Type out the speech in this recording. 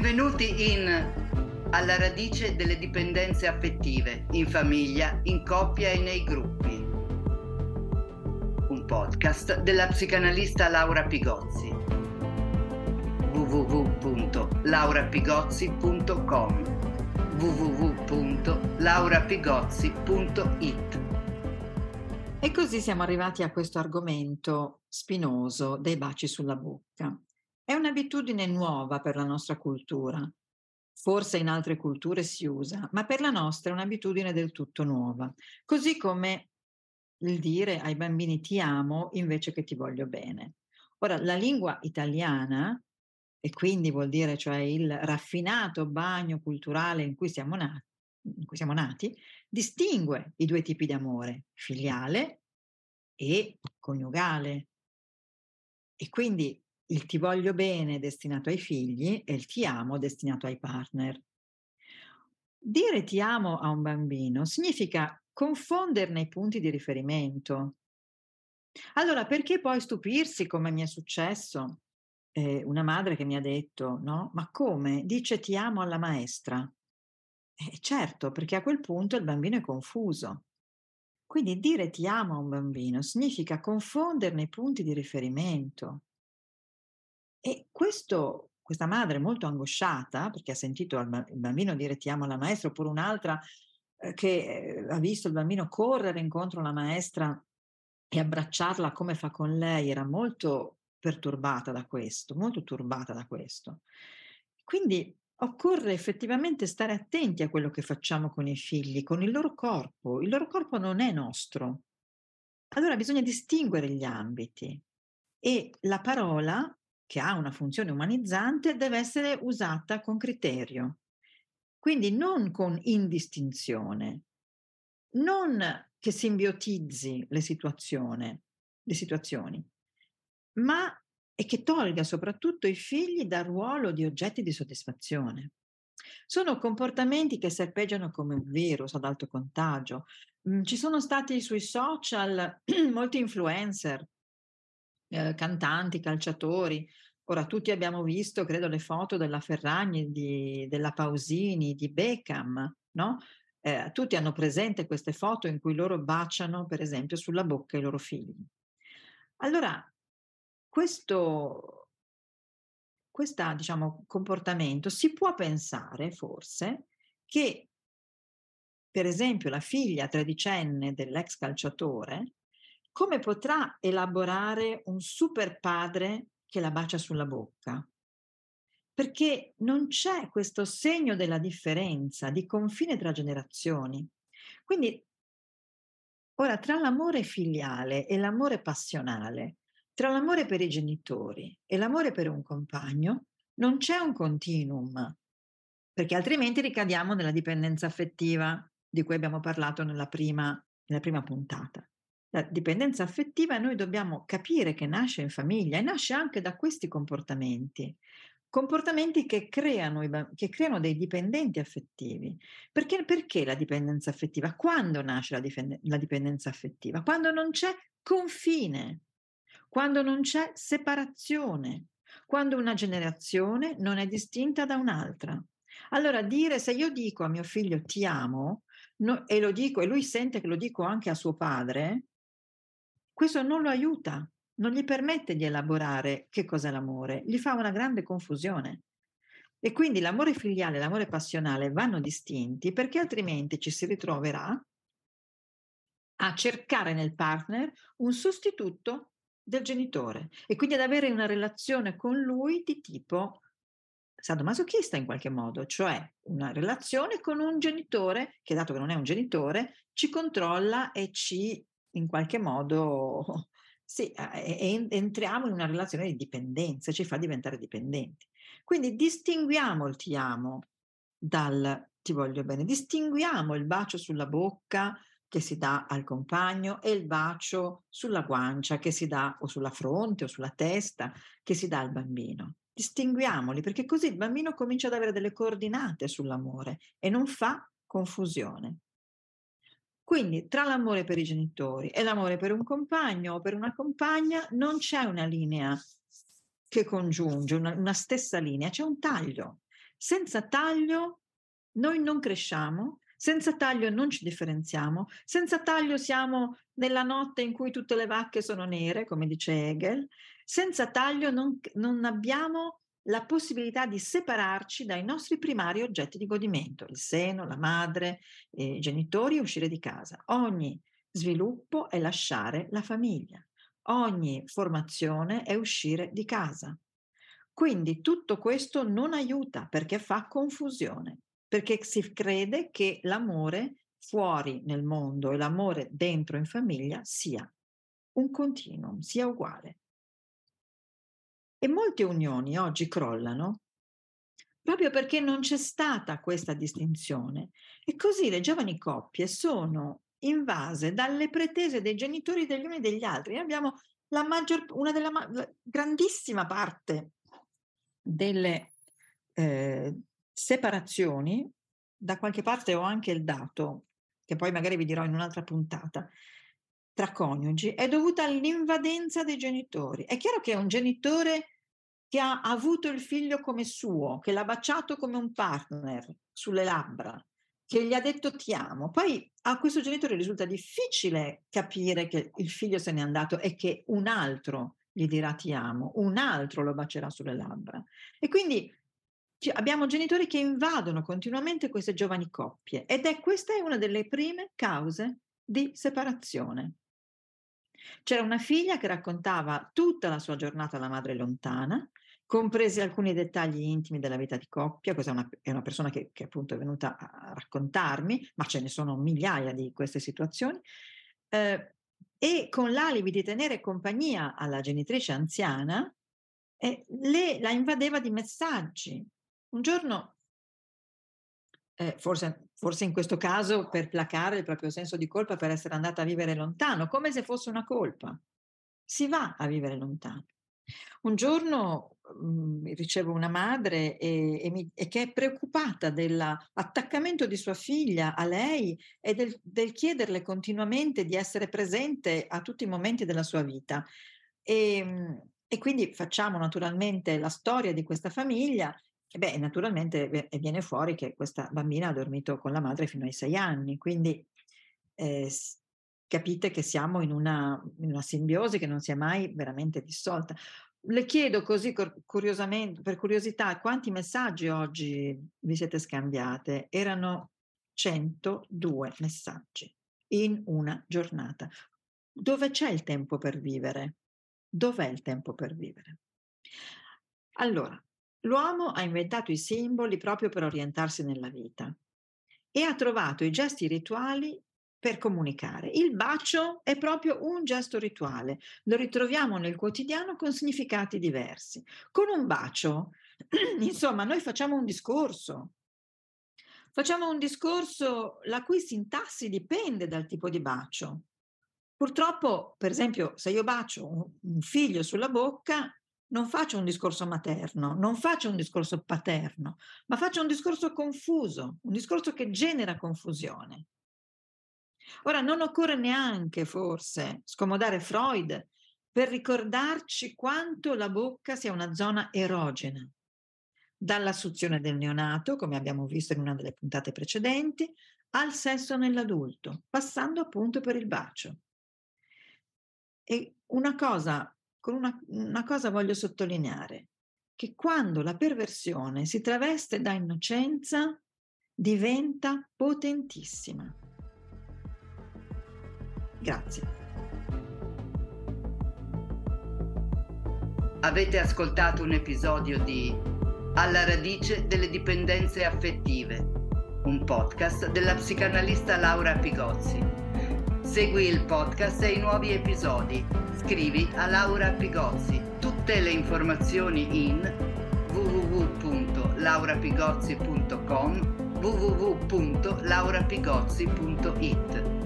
Benvenuti in Alla radice delle dipendenze affettive, in famiglia, in coppia e nei gruppi. Un podcast della psicanalista Laura Pigozzi. www.laurapigozzi.com www.laurapigozzi.it E così siamo arrivati a questo argomento spinoso dei baci sulla bocca. È un'abitudine nuova per la nostra cultura. Forse in altre culture si usa, ma per la nostra è un'abitudine del tutto nuova. Così come il dire ai bambini ti amo invece che ti voglio bene. Ora, la lingua italiana, e quindi vuol dire cioè il raffinato bagno culturale in cui siamo nati, in cui siamo nati distingue i due tipi di amore, filiale e coniugale. E quindi il ti voglio bene destinato ai figli e il ti amo destinato ai partner. Dire ti amo a un bambino significa confonderne i punti di riferimento. Allora, perché poi stupirsi come mi è successo? Eh, una madre che mi ha detto, no? Ma come? Dice ti amo alla maestra. Eh, certo, perché a quel punto il bambino è confuso. Quindi dire ti amo a un bambino significa confonderne i punti di riferimento. E questo, questa madre molto angosciata, perché ha sentito il bambino dire ti amo alla maestra, oppure un'altra eh, che eh, ha visto il bambino correre incontro alla maestra e abbracciarla come fa con lei, era molto perturbata da questo, molto turbata da questo. Quindi occorre effettivamente stare attenti a quello che facciamo con i figli, con il loro corpo. Il loro corpo non è nostro. Allora bisogna distinguere gli ambiti e la parola che ha una funzione umanizzante deve essere usata con criterio, quindi non con indistinzione, non che simbiotizzi le le situazioni, ma e che tolga soprattutto i figli dal ruolo di oggetti di soddisfazione. Sono comportamenti che serpeggiano come un virus ad alto contagio. Mm, ci sono stati sui social molti influencer eh, cantanti, calciatori. Ora tutti abbiamo visto, credo, le foto della Ferragni, di, della Pausini, di Beckham, no? Eh, tutti hanno presente queste foto in cui loro baciano, per esempio, sulla bocca i loro figli. Allora, questo questo diciamo, comportamento si può pensare forse che, per esempio, la figlia tredicenne dell'ex calciatore come potrà elaborare un super padre che la bacia sulla bocca? Perché non c'è questo segno della differenza, di confine tra generazioni. Quindi, ora, tra l'amore filiale e l'amore passionale, tra l'amore per i genitori e l'amore per un compagno, non c'è un continuum, perché altrimenti ricadiamo nella dipendenza affettiva di cui abbiamo parlato nella prima, nella prima puntata. La dipendenza affettiva noi dobbiamo capire che nasce in famiglia e nasce anche da questi comportamenti, comportamenti che creano, che creano dei dipendenti affettivi. Perché, perché, la dipendenza affettiva? Quando nasce la, difend- la dipendenza affettiva? Quando non c'è confine, quando non c'è separazione, quando una generazione non è distinta da un'altra. Allora dire se io dico a mio figlio ti amo no, e lo dico e lui sente che lo dico anche a suo padre, questo non lo aiuta, non gli permette di elaborare che cos'è l'amore, gli fa una grande confusione. E quindi l'amore filiale e l'amore passionale vanno distinti perché altrimenti ci si ritroverà a cercare nel partner un sostituto del genitore e quindi ad avere una relazione con lui di tipo sadomasochista in qualche modo, cioè una relazione con un genitore che dato che non è un genitore ci controlla e ci in qualche modo sì, entriamo in una relazione di dipendenza, ci fa diventare dipendenti. Quindi distinguiamo il ti amo dal ti voglio bene, distinguiamo il bacio sulla bocca che si dà al compagno e il bacio sulla guancia che si dà o sulla fronte o sulla testa che si dà al bambino. Distinguiamoli perché così il bambino comincia ad avere delle coordinate sull'amore e non fa confusione. Quindi tra l'amore per i genitori e l'amore per un compagno o per una compagna non c'è una linea che congiunge, una, una stessa linea, c'è un taglio. senza taglio noi non cresciamo, senza taglio non ci differenziamo, senza taglio siamo nella notte in cui tutte le vacche sono nere, come dice Hegel, senza taglio non, non abbiamo la possibilità di separarci dai nostri primari oggetti di godimento, il seno, la madre, i genitori e uscire di casa. Ogni sviluppo è lasciare la famiglia, ogni formazione è uscire di casa. Quindi tutto questo non aiuta perché fa confusione, perché si crede che l'amore fuori nel mondo e l'amore dentro in famiglia sia un continuum, sia uguale. E molte unioni oggi crollano proprio perché non c'è stata questa distinzione e così le giovani coppie sono invase dalle pretese dei genitori degli uni e degli altri. Noi abbiamo la maggior, una della la grandissima parte delle eh, separazioni, da qualche parte ho anche il dato, che poi magari vi dirò in un'altra puntata, tra coniugi, è dovuta all'invadenza dei genitori. È chiaro che un genitore che ha avuto il figlio come suo, che l'ha baciato come un partner sulle labbra, che gli ha detto ti amo. Poi a questo genitore risulta difficile capire che il figlio se n'è andato e che un altro gli dirà ti amo, un altro lo bacerà sulle labbra. E quindi abbiamo genitori che invadono continuamente queste giovani coppie ed è questa è una delle prime cause di separazione. C'era una figlia che raccontava tutta la sua giornata alla madre lontana, compresi alcuni dettagli intimi della vita di coppia. Questa è una, è una persona che, che, appunto è venuta a raccontarmi, ma ce ne sono migliaia di queste situazioni. Eh, e con l'alibi di tenere compagnia alla genitrice anziana, eh, le, la invadeva di messaggi. Un giorno, eh, forse, forse in questo caso per placare il proprio senso di colpa per essere andata a vivere lontano, come se fosse una colpa, si va a vivere lontano. Un giorno mh, ricevo una madre e, e, mi, e, che è preoccupata dell'attaccamento di sua figlia a lei e del, del, chiederle continuamente di essere presente a tutti i momenti della sua vita. E, e quindi facciamo naturalmente la storia di questa famiglia beh, naturalmente viene fuori che questa bambina ha dormito con la madre fino ai sei anni, quindi eh, capite che siamo in una, in una simbiosi che non si è mai veramente dissolta. Le chiedo così curiosamente, per curiosità, quanti messaggi oggi vi siete scambiate? Erano 102 messaggi in una giornata. Dove c'è il tempo per vivere? Dov'è il tempo per vivere? Allora, l'uomo ha inventato i simboli proprio per orientarsi nella vita e ha trovato i gesti rituali per comunicare. Il bacio è proprio un gesto rituale, lo ritroviamo nel quotidiano con significati diversi. Con un bacio, insomma, noi facciamo un discorso. Facciamo un discorso la cui sintassi dipende dal tipo di bacio. Purtroppo, per esempio, se io bacio un figlio sulla bocca, non faccio un discorso materno, non faccio un discorso paterno, ma faccio un discorso confuso, un discorso che genera confusione. Ora, non occorre neanche forse scomodare Freud per ricordarci quanto la bocca sia una zona erogena, dalla suzione del neonato, come abbiamo visto in una delle puntate precedenti, al sesso nell'adulto, passando appunto per il bacio. E una cosa, con una, una cosa voglio sottolineare, che quando la perversione si traveste da innocenza, diventa potentissima. Grazie. Avete ascoltato un episodio di Alla radice delle dipendenze affettive, un podcast della psicanalista Laura Pigozzi. Segui il podcast e i nuovi episodi. Scrivi a Laura Pigozzi. Tutte le informazioni in www.laurapigozzi.com www.laurapigozzi.it